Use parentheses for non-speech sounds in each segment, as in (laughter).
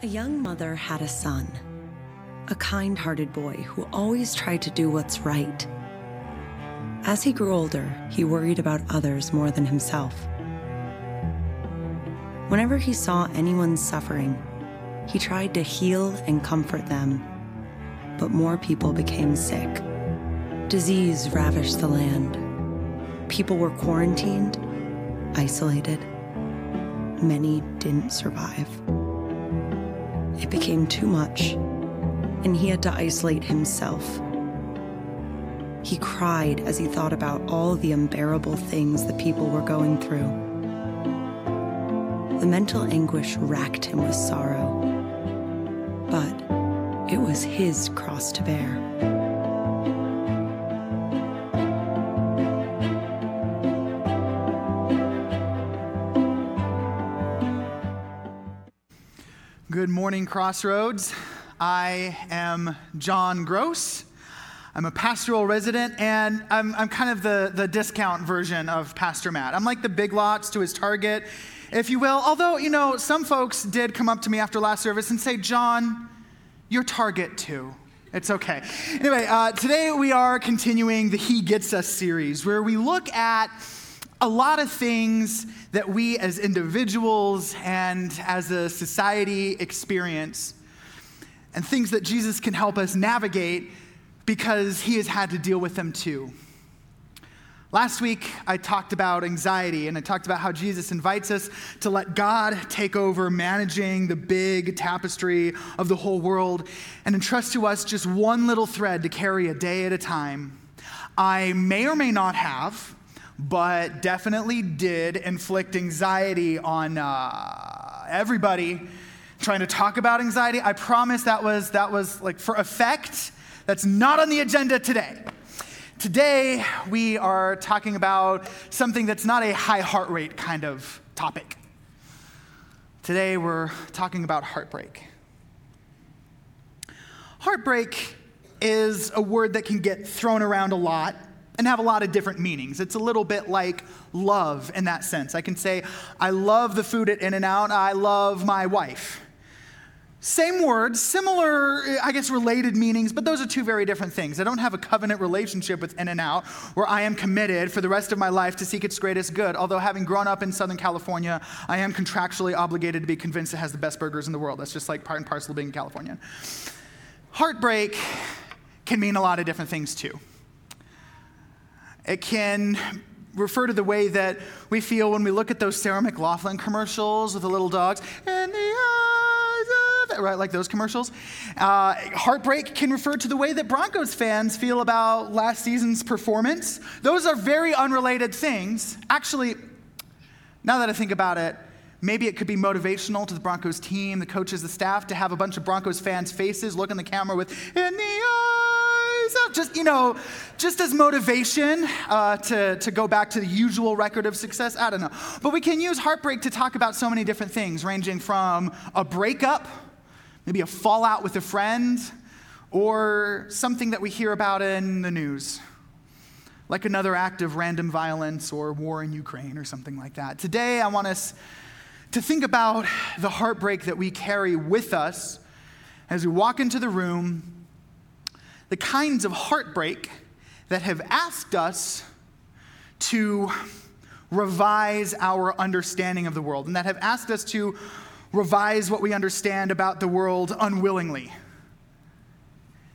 A young mother had a son, a kind hearted boy who always tried to do what's right. As he grew older, he worried about others more than himself. Whenever he saw anyone suffering, he tried to heal and comfort them, but more people became sick. Disease ravished the land. People were quarantined, isolated. Many didn't survive. Became too much, and he had to isolate himself. He cried as he thought about all the unbearable things the people were going through. The mental anguish racked him with sorrow, but it was his cross to bear. Good morning, Crossroads. I am John Gross. I'm a pastoral resident, and I'm, I'm kind of the, the discount version of Pastor Matt. I'm like the big lots to his target, if you will. Although, you know, some folks did come up to me after last service and say, John, you're target too. It's okay. Anyway, uh, today we are continuing the He Gets Us series, where we look at a lot of things that we as individuals and as a society experience, and things that Jesus can help us navigate because he has had to deal with them too. Last week, I talked about anxiety and I talked about how Jesus invites us to let God take over managing the big tapestry of the whole world and entrust to us just one little thread to carry a day at a time. I may or may not have, but definitely did inflict anxiety on uh, everybody trying to talk about anxiety. I promise that was that was like for effect. That's not on the agenda today. Today we are talking about something that's not a high heart rate kind of topic. Today we're talking about heartbreak. Heartbreak is a word that can get thrown around a lot and have a lot of different meanings. It's a little bit like love in that sense. I can say, I love the food at In N Out, I love my wife. Same words, similar, I guess, related meanings, but those are two very different things. I don't have a covenant relationship with In N Out where I am committed for the rest of my life to seek its greatest good. Although, having grown up in Southern California, I am contractually obligated to be convinced it has the best burgers in the world. That's just like part and parcel of being Californian. Heartbreak can mean a lot of different things, too. It can refer to the way that we feel when we look at those Sarah McLachlan commercials with the little dogs. In the right, like those commercials. Uh, heartbreak can refer to the way that Broncos fans feel about last season's performance. Those are very unrelated things. Actually, now that I think about it, maybe it could be motivational to the Broncos team, the coaches, the staff to have a bunch of Broncos fans' faces look in the camera with, in the just, you know, just as motivation uh, to, to go back to the usual record of success. I don't know. But we can use heartbreak to talk about so many different things, ranging from a breakup, maybe a fallout with a friend, or something that we hear about in the news, like another act of random violence or war in Ukraine or something like that. Today, I want us to think about the heartbreak that we carry with us as we walk into the room the kinds of heartbreak that have asked us to revise our understanding of the world and that have asked us to revise what we understand about the world unwillingly.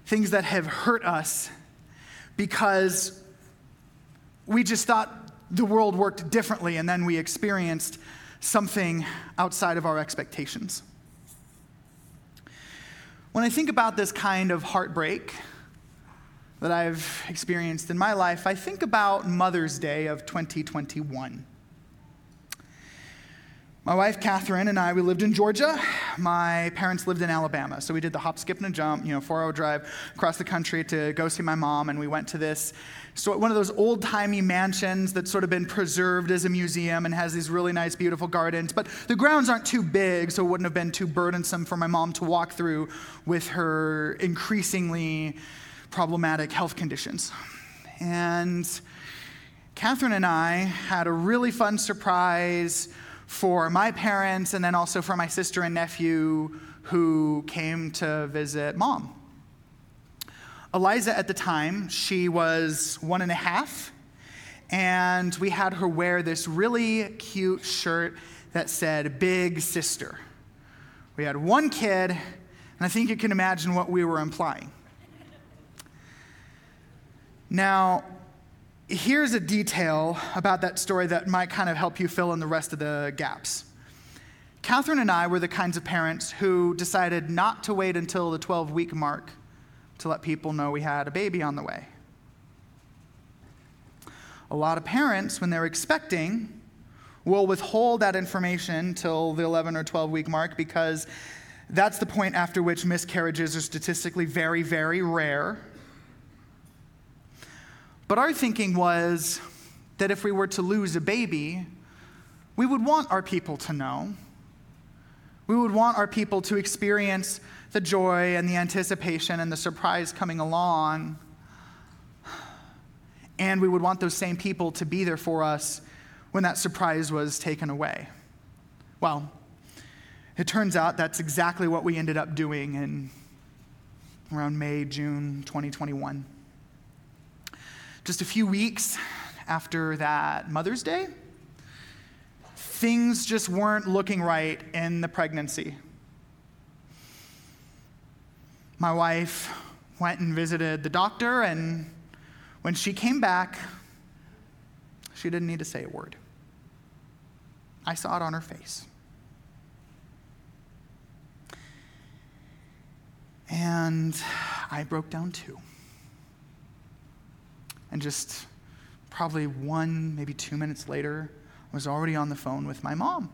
Things that have hurt us because we just thought the world worked differently and then we experienced something outside of our expectations. When I think about this kind of heartbreak, that I've experienced in my life, I think about Mother's Day of 2021. My wife, Catherine, and I, we lived in Georgia. My parents lived in Alabama. So we did the hop, skip, and a jump, you know, four hour drive across the country to go see my mom. And we went to this, so one of those old timey mansions that's sort of been preserved as a museum and has these really nice, beautiful gardens. But the grounds aren't too big, so it wouldn't have been too burdensome for my mom to walk through with her increasingly problematic health conditions. And Catherine and I had a really fun surprise for my parents and then also for my sister and nephew who came to visit mom. Eliza, at the time, she was one and a half, and we had her wear this really cute shirt that said Big Sister. We had one kid, and I think you can imagine what we were implying. Now, here's a detail about that story that might kind of help you fill in the rest of the gaps. Catherine and I were the kinds of parents who decided not to wait until the 12 week mark to let people know we had a baby on the way. A lot of parents, when they're expecting, will withhold that information till the 11 or 12 week mark because that's the point after which miscarriages are statistically very, very rare. But our thinking was that if we were to lose a baby, we would want our people to know. We would want our people to experience the joy and the anticipation and the surprise coming along. And we would want those same people to be there for us when that surprise was taken away. Well, it turns out that's exactly what we ended up doing in around May, June 2021. Just a few weeks after that Mother's Day, things just weren't looking right in the pregnancy. My wife went and visited the doctor, and when she came back, she didn't need to say a word. I saw it on her face. And I broke down too. And just probably one, maybe two minutes later, I was already on the phone with my mom,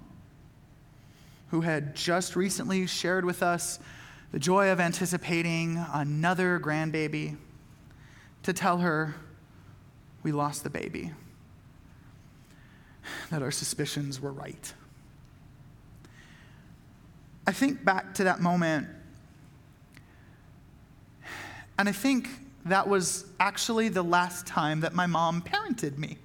who had just recently shared with us the joy of anticipating another grandbaby, to tell her we lost the baby that our suspicions were right. I think back to that moment, and I think that was actually the last time that my mom parented me.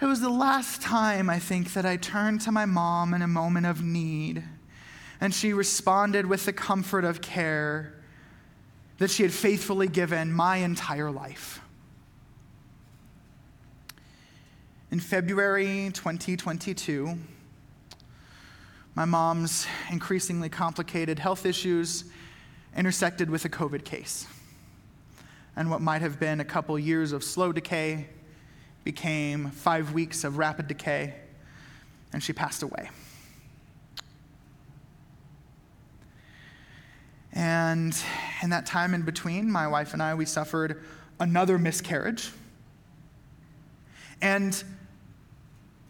It was the last time, I think, that I turned to my mom in a moment of need, and she responded with the comfort of care that she had faithfully given my entire life. In February 2022, my mom's increasingly complicated health issues intersected with a COVID case. And what might have been a couple years of slow decay became five weeks of rapid decay, and she passed away. And in that time in between, my wife and I, we suffered another miscarriage. And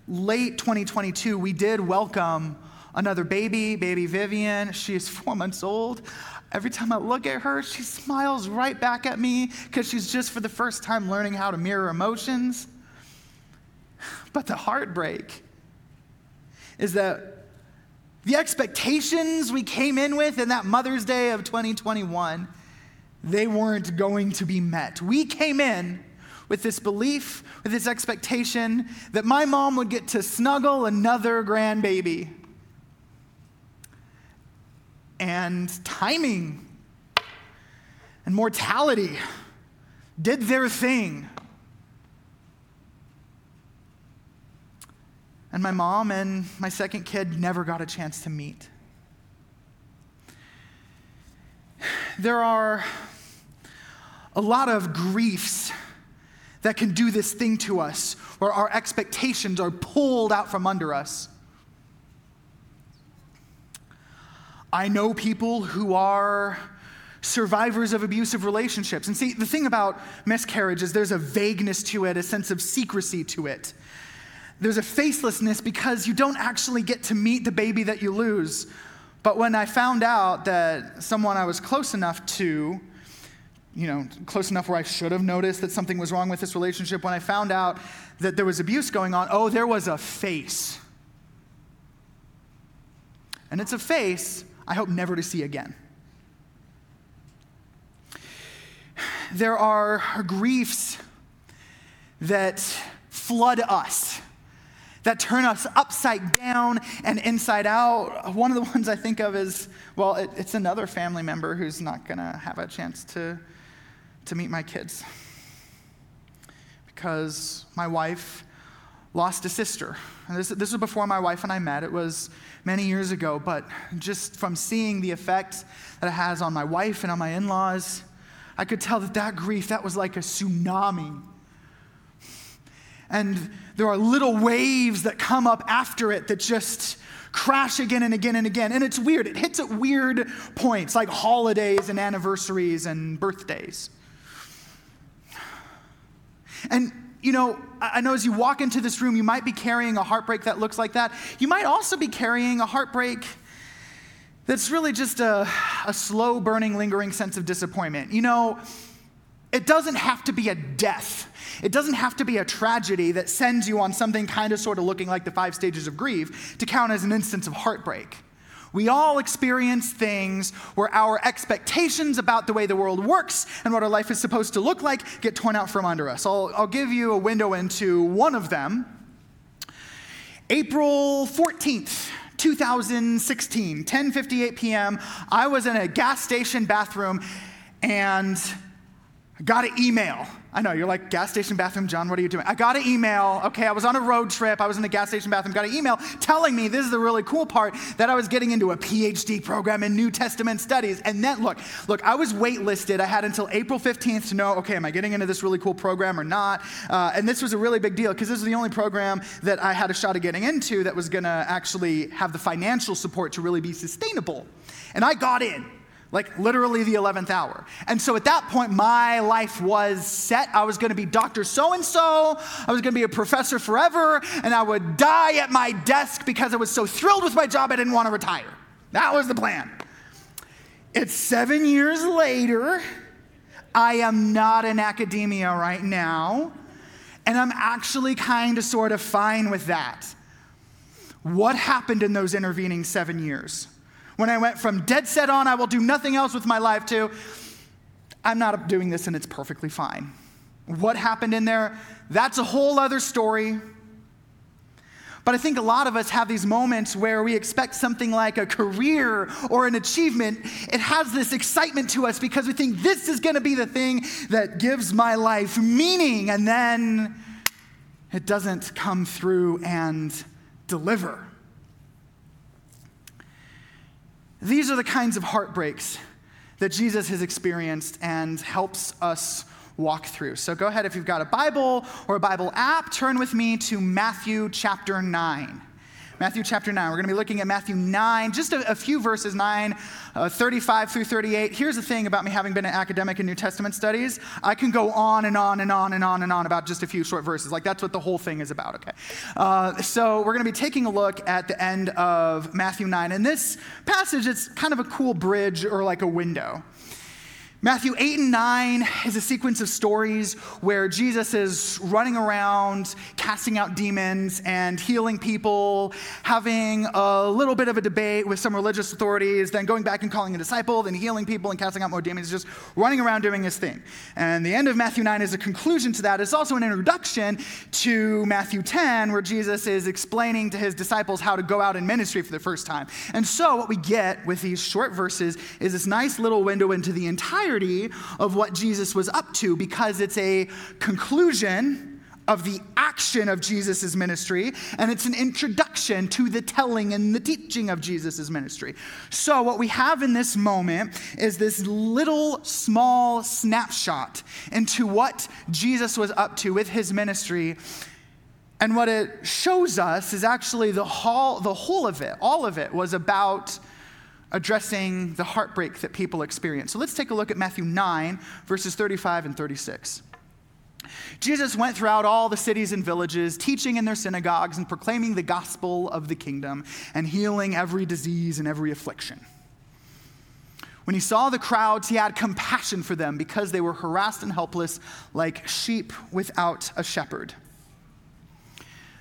late 2022, we did welcome another baby, baby Vivian. She is four months old. Every time I look at her, she smiles right back at me because she's just for the first time learning how to mirror emotions. But the heartbreak is that the expectations we came in with in that Mother's Day of 2021, they weren't going to be met. We came in with this belief, with this expectation that my mom would get to snuggle another grandbaby. And timing and mortality did their thing. And my mom and my second kid never got a chance to meet. There are a lot of griefs that can do this thing to us, where our expectations are pulled out from under us. I know people who are survivors of abusive relationships. And see, the thing about miscarriage is there's a vagueness to it, a sense of secrecy to it. There's a facelessness because you don't actually get to meet the baby that you lose. But when I found out that someone I was close enough to you know, close enough where I should have noticed that something was wrong with this relationship. When I found out that there was abuse going on, oh, there was a face. And it's a face I hope never to see again. There are griefs that flood us that turn us upside down and inside out. One of the ones I think of is, well, it, it's another family member who's not going to have a chance to, to meet my kids. Because my wife lost a sister. And this, this was before my wife and I met. It was many years ago, but just from seeing the effect that it has on my wife and on my in laws, I could tell that that grief, that was like a tsunami. And there are little waves that come up after it that just crash again and again and again. And it's weird. It hits at weird points, like holidays and anniversaries and birthdays. And you know, I know as you walk into this room, you might be carrying a heartbreak that looks like that. You might also be carrying a heartbreak that's really just a, a slow burning, lingering sense of disappointment. You know, it doesn't have to be a death. It doesn't have to be a tragedy that sends you on something kind of sort of looking like the five stages of grief to count as an instance of heartbreak. We all experience things where our expectations about the way the world works and what our life is supposed to look like get torn out from under us. I'll, I'll give you a window into one of them. April 14th, 2016, 10:58 p.m. I was in a gas station bathroom and I got an email I know, you're like, gas station bathroom, John, what are you doing? I got an email, okay, I was on a road trip, I was in the gas station bathroom, got an email telling me, this is the really cool part, that I was getting into a PhD program in New Testament studies. And then, look, look, I was waitlisted. I had until April 15th to know, okay, am I getting into this really cool program or not? Uh, and this was a really big deal because this was the only program that I had a shot at getting into that was gonna actually have the financial support to really be sustainable. And I got in like literally the 11th hour. And so at that point, my life was set. I was going to be Dr. So and so. I was going to be a professor forever, and I would die at my desk because I was so thrilled with my job I didn't want to retire. That was the plan. It's seven years later. I am not in academia right now, and I'm actually kind of sort of fine with that. What happened in those intervening seven years? When I went from dead set on, I will do nothing else with my life, to I'm not doing this and it's perfectly fine. What happened in there? That's a whole other story. But I think a lot of us have these moments where we expect something like a career or an achievement. It has this excitement to us because we think this is going to be the thing that gives my life meaning. And then it doesn't come through and deliver. These are the kinds of heartbreaks that Jesus has experienced and helps us walk through. So go ahead, if you've got a Bible or a Bible app, turn with me to Matthew chapter 9. Matthew chapter 9. We're going to be looking at Matthew 9, just a, a few verses, 9, uh, 35 through 38. Here's the thing about me having been an academic in New Testament studies I can go on and on and on and on and on about just a few short verses. Like, that's what the whole thing is about, okay? Uh, so, we're going to be taking a look at the end of Matthew 9. And this passage, it's kind of a cool bridge or like a window. Matthew 8 and 9 is a sequence of stories where Jesus is running around, casting out demons and healing people, having a little bit of a debate with some religious authorities, then going back and calling a disciple, then healing people and casting out more demons, just running around doing his thing. And the end of Matthew 9 is a conclusion to that. It's also an introduction to Matthew 10, where Jesus is explaining to his disciples how to go out in ministry for the first time. And so, what we get with these short verses is this nice little window into the entire entirety of what Jesus was up to because it's a conclusion of the action of Jesus' ministry, and it's an introduction to the telling and the teaching of Jesus' ministry. So, what we have in this moment is this little small snapshot into what Jesus was up to with his ministry. And what it shows us is actually the whole, the whole of it, all of it was about addressing the heartbreak that people experience. So let's take a look at Matthew 9, verses 35 and 36. Jesus went throughout all the cities and villages, teaching in their synagogues and proclaiming the gospel of the kingdom and healing every disease and every affliction. When he saw the crowds, he had compassion for them because they were harassed and helpless like sheep without a shepherd.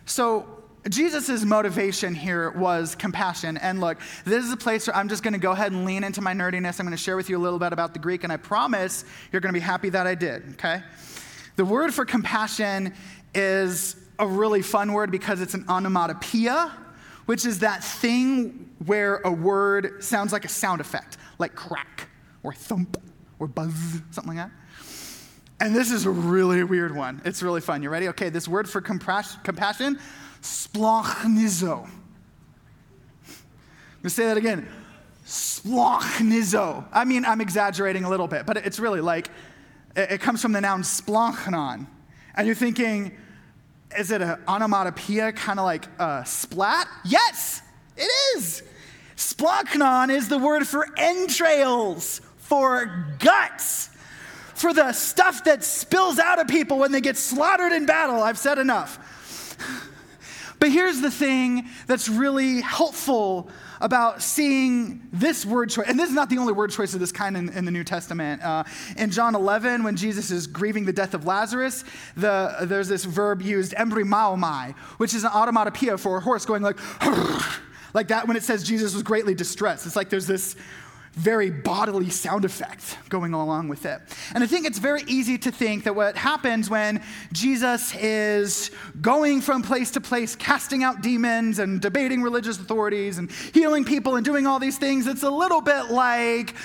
So, Jesus' motivation here was compassion. And look, this is a place where I'm just going to go ahead and lean into my nerdiness. I'm going to share with you a little bit about the Greek, and I promise you're going to be happy that I did, okay? The word for compassion is a really fun word because it's an onomatopoeia, which is that thing where a word sounds like a sound effect, like crack or thump or buzz, something like that. And this is a really weird one. It's really fun. You ready? Okay, this word for compassion, splanchnizo. I'm gonna say that again. Splanchnizo. I mean, I'm exaggerating a little bit, but it's really like, it, comes from the noun splanchnon. And you're thinking, is it an onomatopoeia, kind of like a splat? Yes, it is. Splanchnon is the word for entrails, for guts, for the stuff that spills out of people when they get slaughtered in battle. I've said enough. But here's the thing that's really helpful about seeing this word choice, and this is not the only word choice of this kind in, in the New Testament. Uh, in John 11, when Jesus is grieving the death of Lazarus, the, there's this verb used, embrimaomai, which is an automatopoeia for a horse going like, (laughs) like that when it says Jesus was greatly distressed. It's like there's this very bodily sound effect going along with it. And I think it's very easy to think that what happens when Jesus is going from place to place, casting out demons and debating religious authorities and healing people and doing all these things, it's a little bit like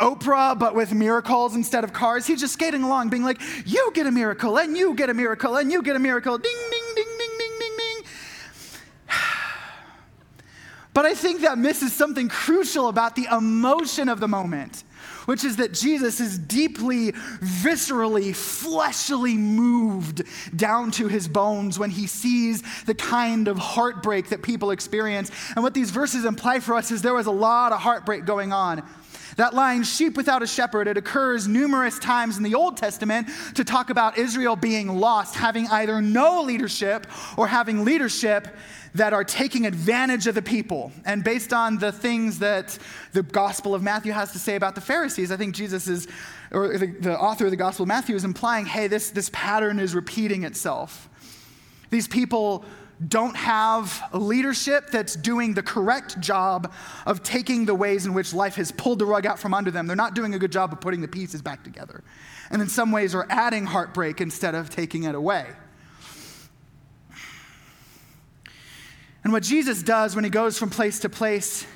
Oprah, but with miracles instead of cars. He's just skating along, being like, You get a miracle, and you get a miracle, and you get a miracle. Ding, ding, ding, ding, ding, ding, ding. But I think that misses something crucial about the emotion of the moment, which is that Jesus is deeply, viscerally, fleshly moved down to his bones when he sees the kind of heartbreak that people experience. And what these verses imply for us is there was a lot of heartbreak going on. That line, sheep without a shepherd, it occurs numerous times in the Old Testament to talk about Israel being lost, having either no leadership or having leadership that are taking advantage of the people. And based on the things that the Gospel of Matthew has to say about the Pharisees, I think Jesus is, or the, the author of the Gospel of Matthew is implying hey, this, this pattern is repeating itself. These people don't have a leadership that's doing the correct job of taking the ways in which life has pulled the rug out from under them. They're not doing a good job of putting the pieces back together. And in some ways are adding heartbreak instead of taking it away. And what Jesus does when he goes from place to place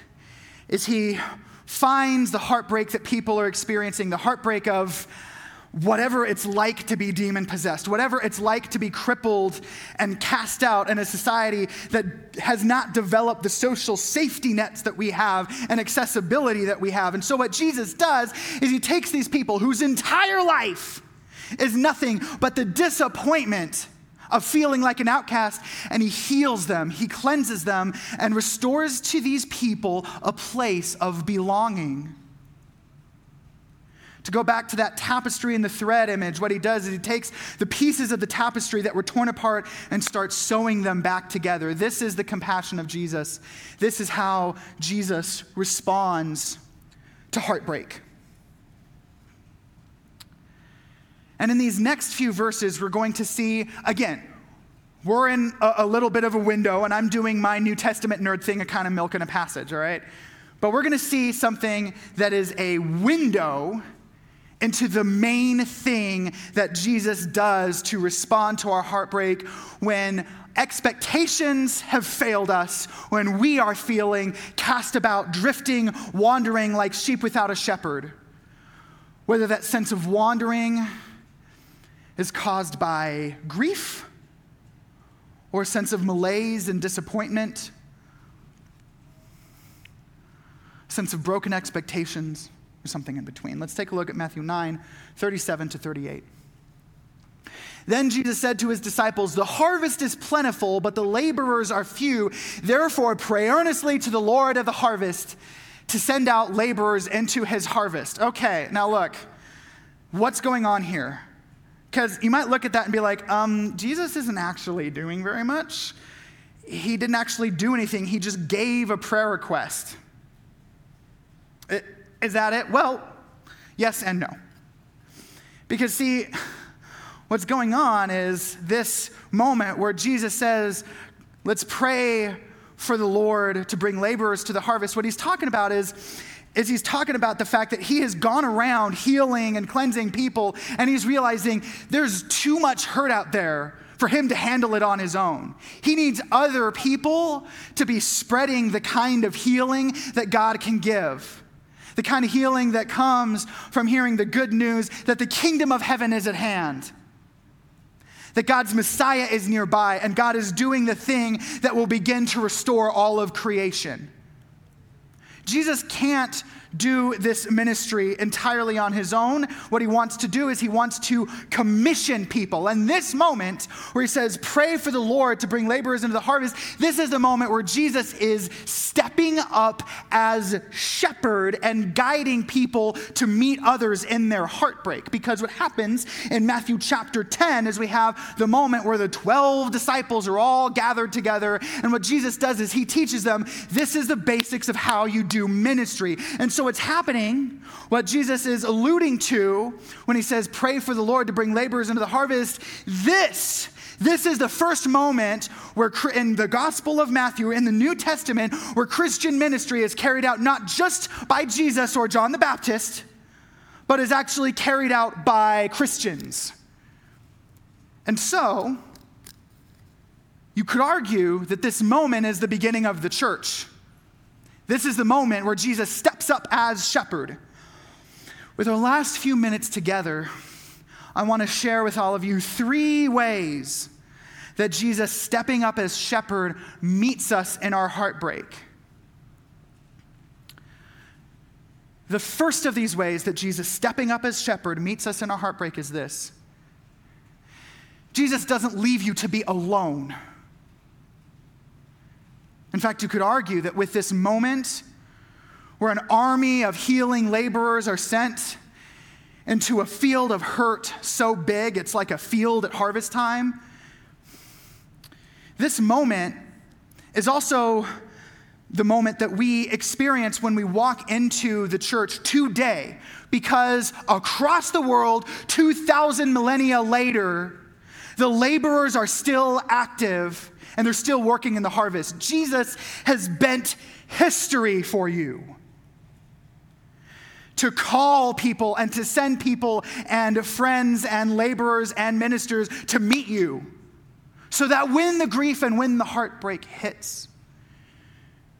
is he finds the heartbreak that people are experiencing, the heartbreak of whatever it's like to be demon possessed, whatever it's like to be crippled and cast out in a society that has not developed the social safety nets that we have and accessibility that we have. And so, what Jesus does is he takes these people whose entire life is nothing but the disappointment of feeling like an outcast, and he heals them, he cleanses them, and restores to these people a place of belonging. To go back to that tapestry and the thread image, what he does is he takes the pieces of the tapestry that were torn apart and starts sewing them back together. This is the compassion of Jesus. This is how Jesus responds to heartbreak. And in these next few verses, we're going to see, again, we're in a, a, little bit of a window, and I'm doing my New Testament nerd thing, a kind of milk in a passage, all right? But we're going to see something that is a window into the main thing that Jesus does to respond to our heartbreak when expectations have failed us, when we are feeling cast about, drifting, wandering like sheep without a shepherd. Whether that sense of wandering is caused by grief or a sense of malaise and disappointment, a sense of broken expectations, or something in between. Let's take a look at Matthew 9 37 to 38. Then Jesus said to his disciples, The harvest is plentiful, but the laborers are few. Therefore, pray earnestly to the Lord of the harvest to send out laborers into his harvest. Okay, now look, what's going on here? Because you might look at that and be like, um, Jesus isn't actually doing very much. He didn't actually do anything, he just gave a prayer request. It, is that it? Well, yes and no. Because, see, what's going on is this moment where Jesus says, Let's pray for the Lord to bring laborers to the harvest. What he's talking about is is he's talking about the fact that he has gone around healing and cleansing people, and he's realizing there's too much hurt out there for him to handle it on his own. He needs other people to be spreading the kind of healing that God can give. The kind of healing that comes from hearing the good news that the kingdom of heaven is at hand. That God's Messiah is nearby and God is doing the thing that will begin to restore all of creation. Jesus can't do this ministry entirely on his own. What he wants to do is he wants to commission people. And this moment where he says, Pray for the Lord to bring laborers into the harvest, this is the moment where Jesus is stepping up as shepherd and guiding people to meet others in their heartbreak. Because what happens in Matthew chapter 10 is we have the moment where the 12 disciples are all gathered together. And what Jesus does is he teaches them this is the basics of how you do ministry. And so what's happening, what Jesus is alluding to when he says, Pray for the Lord to bring laborers into the harvest, this. This is the first moment where, in the Gospel of Matthew, in the New Testament, where Christian ministry is carried out not just by Jesus or John the Baptist, but is actually carried out by Christians. And so, you could argue that this moment is the beginning of the church. This is the moment where Jesus steps up as shepherd. With our last few minutes together, I want to share with all of you three ways that Jesus, stepping up as shepherd, meets us in our heartbreak. The first of these ways that Jesus, stepping up as shepherd, meets us in our heartbreak is this Jesus doesn't leave you to be alone. In fact, you could argue that with this moment where an army of healing laborers are sent into a field of hurt so big it's like a field at harvest time, this moment is also the moment that we experience when we walk into the church today, because across the world, 2,000 millennia later, the laborers are still active and they're still working in the harvest. Jesus has bent history for you to call people and to send people and friends and laborers and ministers to meet you so that when the grief and when the heartbreak hits,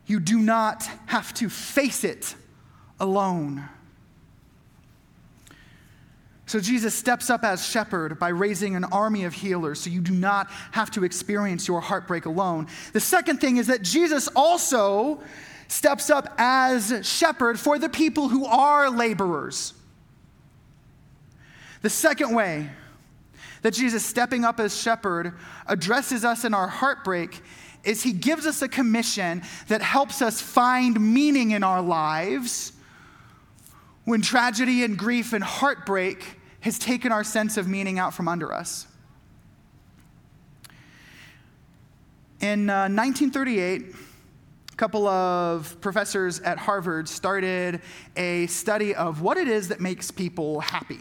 you do not have to face it alone. So Jesus steps up as shepherd by raising an army of healers so you do not have to experience your heartbreak alone. The second thing is that Jesus also steps up as shepherd for the people who are laborers. The second way that Jesus stepping up as shepherd addresses us in our heartbreak is he gives us a commission that helps us find meaning in our lives when tragedy and grief and heartbreak has taken our sense of meaning out from under us. In uh, 1938, a couple of professors at Harvard started a study of what it is that makes people happy.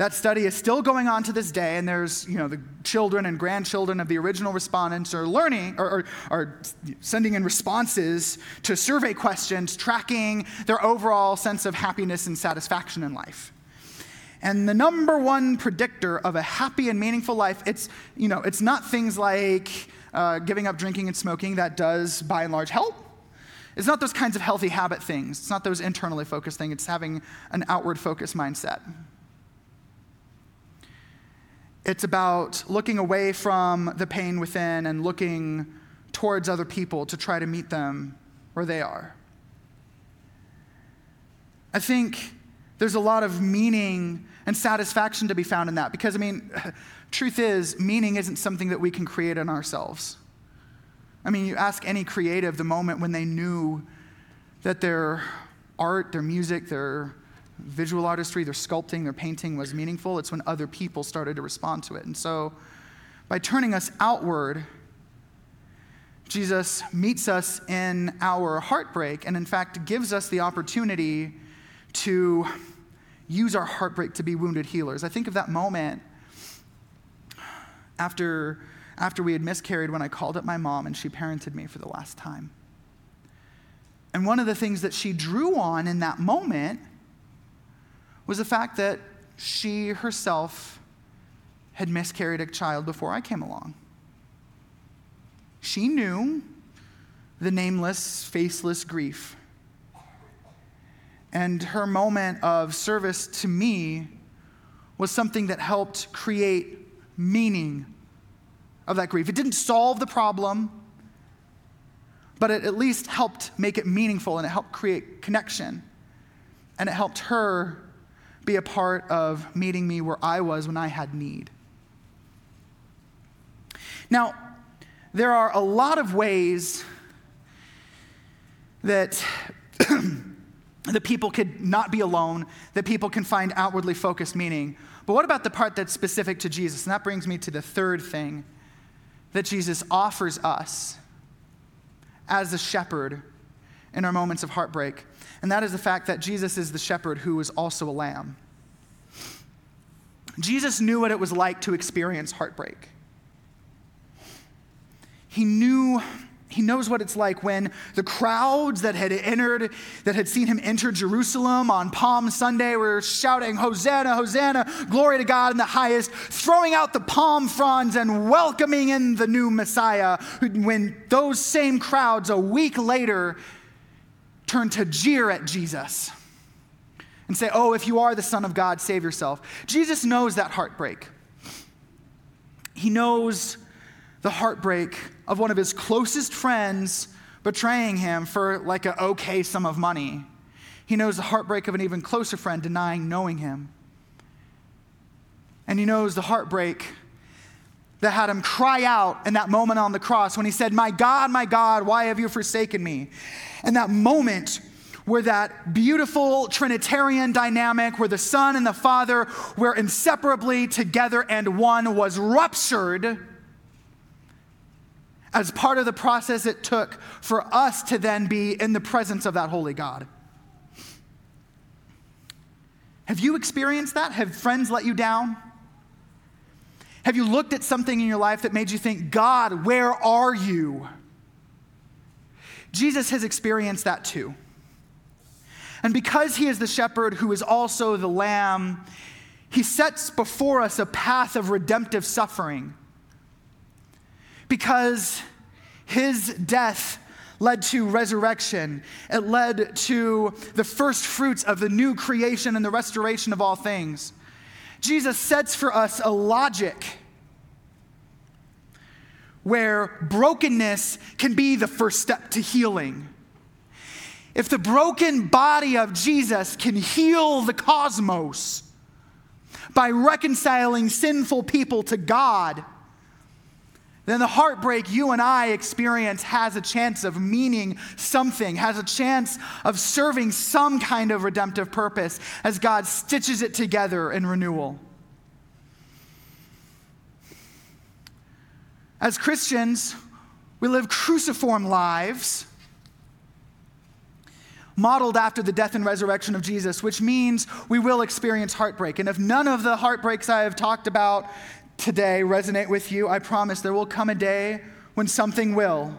That study is still going on to this day, and there's, you know, the children and grandchildren of the original respondents are learning or, are sending in responses to survey questions, tracking their overall sense of happiness and satisfaction in life. And the number one predictor of a happy and meaningful life, it's, you know, it's not things like uh, giving up drinking and smoking, that does by and large help. It's not those kinds of healthy habit things. It's not those internally focused things. It's having an outward focused mindset. It's about looking away from the pain within and looking towards other people to try to meet them where they are. I think there's a lot of meaning and satisfaction to be found in that because, I mean, (laughs) truth is, meaning isn't something that we can create in ourselves. I mean, you ask any creative the moment when they knew that their art, their music, their visual artistry, their sculpting, their painting was meaningful, it's when other people started to respond to it. And so, by turning us outward, Jesus meets us in our heartbreak and, in fact, gives us the opportunity to use our heartbreak to be wounded healers. I think of that moment after, after we had miscarried when I called up my mom and she parented me for the last time. And one of the things that she drew on in that moment was the fact that she herself had miscarried a child before I came along. She knew the nameless, faceless grief. And her moment of service to me was something that helped create meaning of that grief. It didn't solve the problem, but it at least helped make it meaningful and it helped create connection. And it helped her be a part of meeting me where I was when I had need. Now, there are a lot of ways that (coughs) the people could not be alone, that people can find outwardly focused meaning. But what about the part that's specific to Jesus? And that brings me to the third thing that Jesus offers us as a shepherd in our moments of heartbreak. And that is the fact that Jesus is the shepherd who is also a lamb. Jesus knew what it was like to experience heartbreak. He knew he knows what it's like when the crowds that had entered, that had seen him enter Jerusalem on Palm Sunday were shouting, Hosanna, Hosanna, glory to God in the highest, throwing out the palm fronds and welcoming in the new Messiah. When those same crowds a week later turned to jeer at Jesus and say, Oh, if you are the Son of God, save yourself. Jesus knows that heartbreak. He knows the heartbreak of one of his closest friends betraying him for like an okay sum of money. He knows the heartbreak of an even closer friend denying knowing him. And he knows the heartbreak that had him cry out in that moment on the cross when he said, My God, my God, why have you forsaken me? And that moment where that beautiful Trinitarian dynamic, where the Son and the Father were inseparably together and one, was ruptured as part of the process it took for us to then be in the presence of that holy God. Have you experienced that? Have friends let you down? Have you looked at something in your life that made you think, God, where are you? Jesus has experienced that too. And because he is the shepherd who is also the lamb, he sets before us a path of redemptive suffering because his death led to resurrection. It led to the first fruits of the new creation and the restoration of all things. Jesus sets for us a logic where brokenness can be the first step to healing. If the broken body of Jesus can heal the cosmos by reconciling sinful people to God, then the heartbreak you and I experience has a chance of meaning something, has a chance of serving some kind of redemptive purpose as God stitches it together in renewal. As Christians, we live cruciform lives modeled after the death and resurrection of Jesus, which means we will experience heartbreak. And if none of the heartbreaks I have talked about today resonate with you, I promise there will come a day when something will.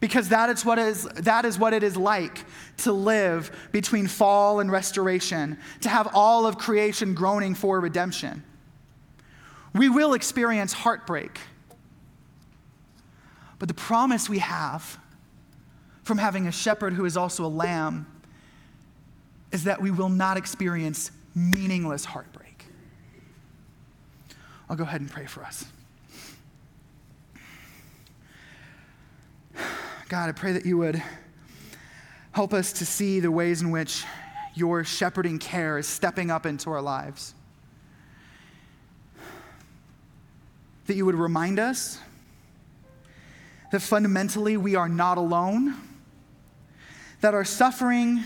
Because that is, what is, that is what it is like to live between fall and restoration, to have all of creation groaning for redemption. We will experience heartbreak. But the promise we have from having a shepherd who is also a lamb is that we will not experience meaningless heartbreak. I'll go ahead and pray for us. God, I pray that you would help us to see the ways in which your shepherding care is stepping up into our lives. That you would remind us that fundamentally we are not alone, that our suffering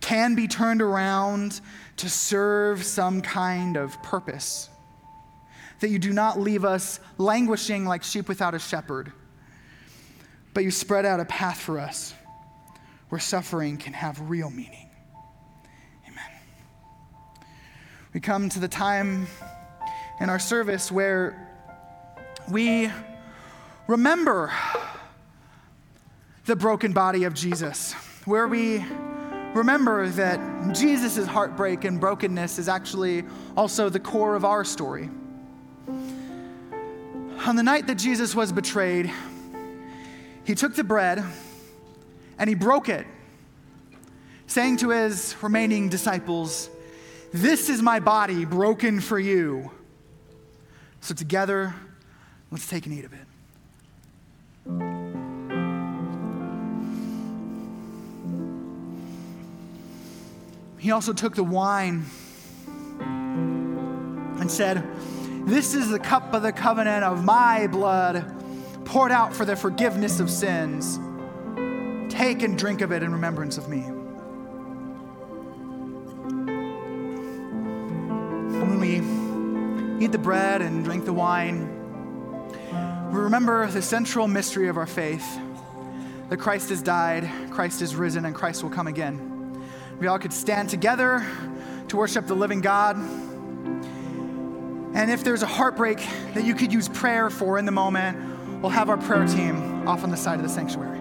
can be turned around to serve some kind of purpose that you do not leave us languishing like sheep without a shepherd, but you spread out a path for us where suffering can have real meaning. Amen. We come to the time in our service where we remember the broken body of Jesus, where we remember that Jesus' heartbreak and brokenness is actually also the core of our story. On the night that Jesus was betrayed, he took the bread and he broke it, saying to his remaining disciples, This is my body broken for you. So, together, let's take and eat of it. He also took the wine and said, This is the cup of the covenant of my blood poured out for the forgiveness of sins. Take and drink of it in remembrance of me. When we eat the bread and drink the wine, we remember the central mystery of our faith that Christ has died, Christ is risen, and Christ will come again. We all could stand together to worship the living God. And if there's a heartbreak that you could use prayer for in the moment, we'll have our prayer team off on the side of the sanctuary.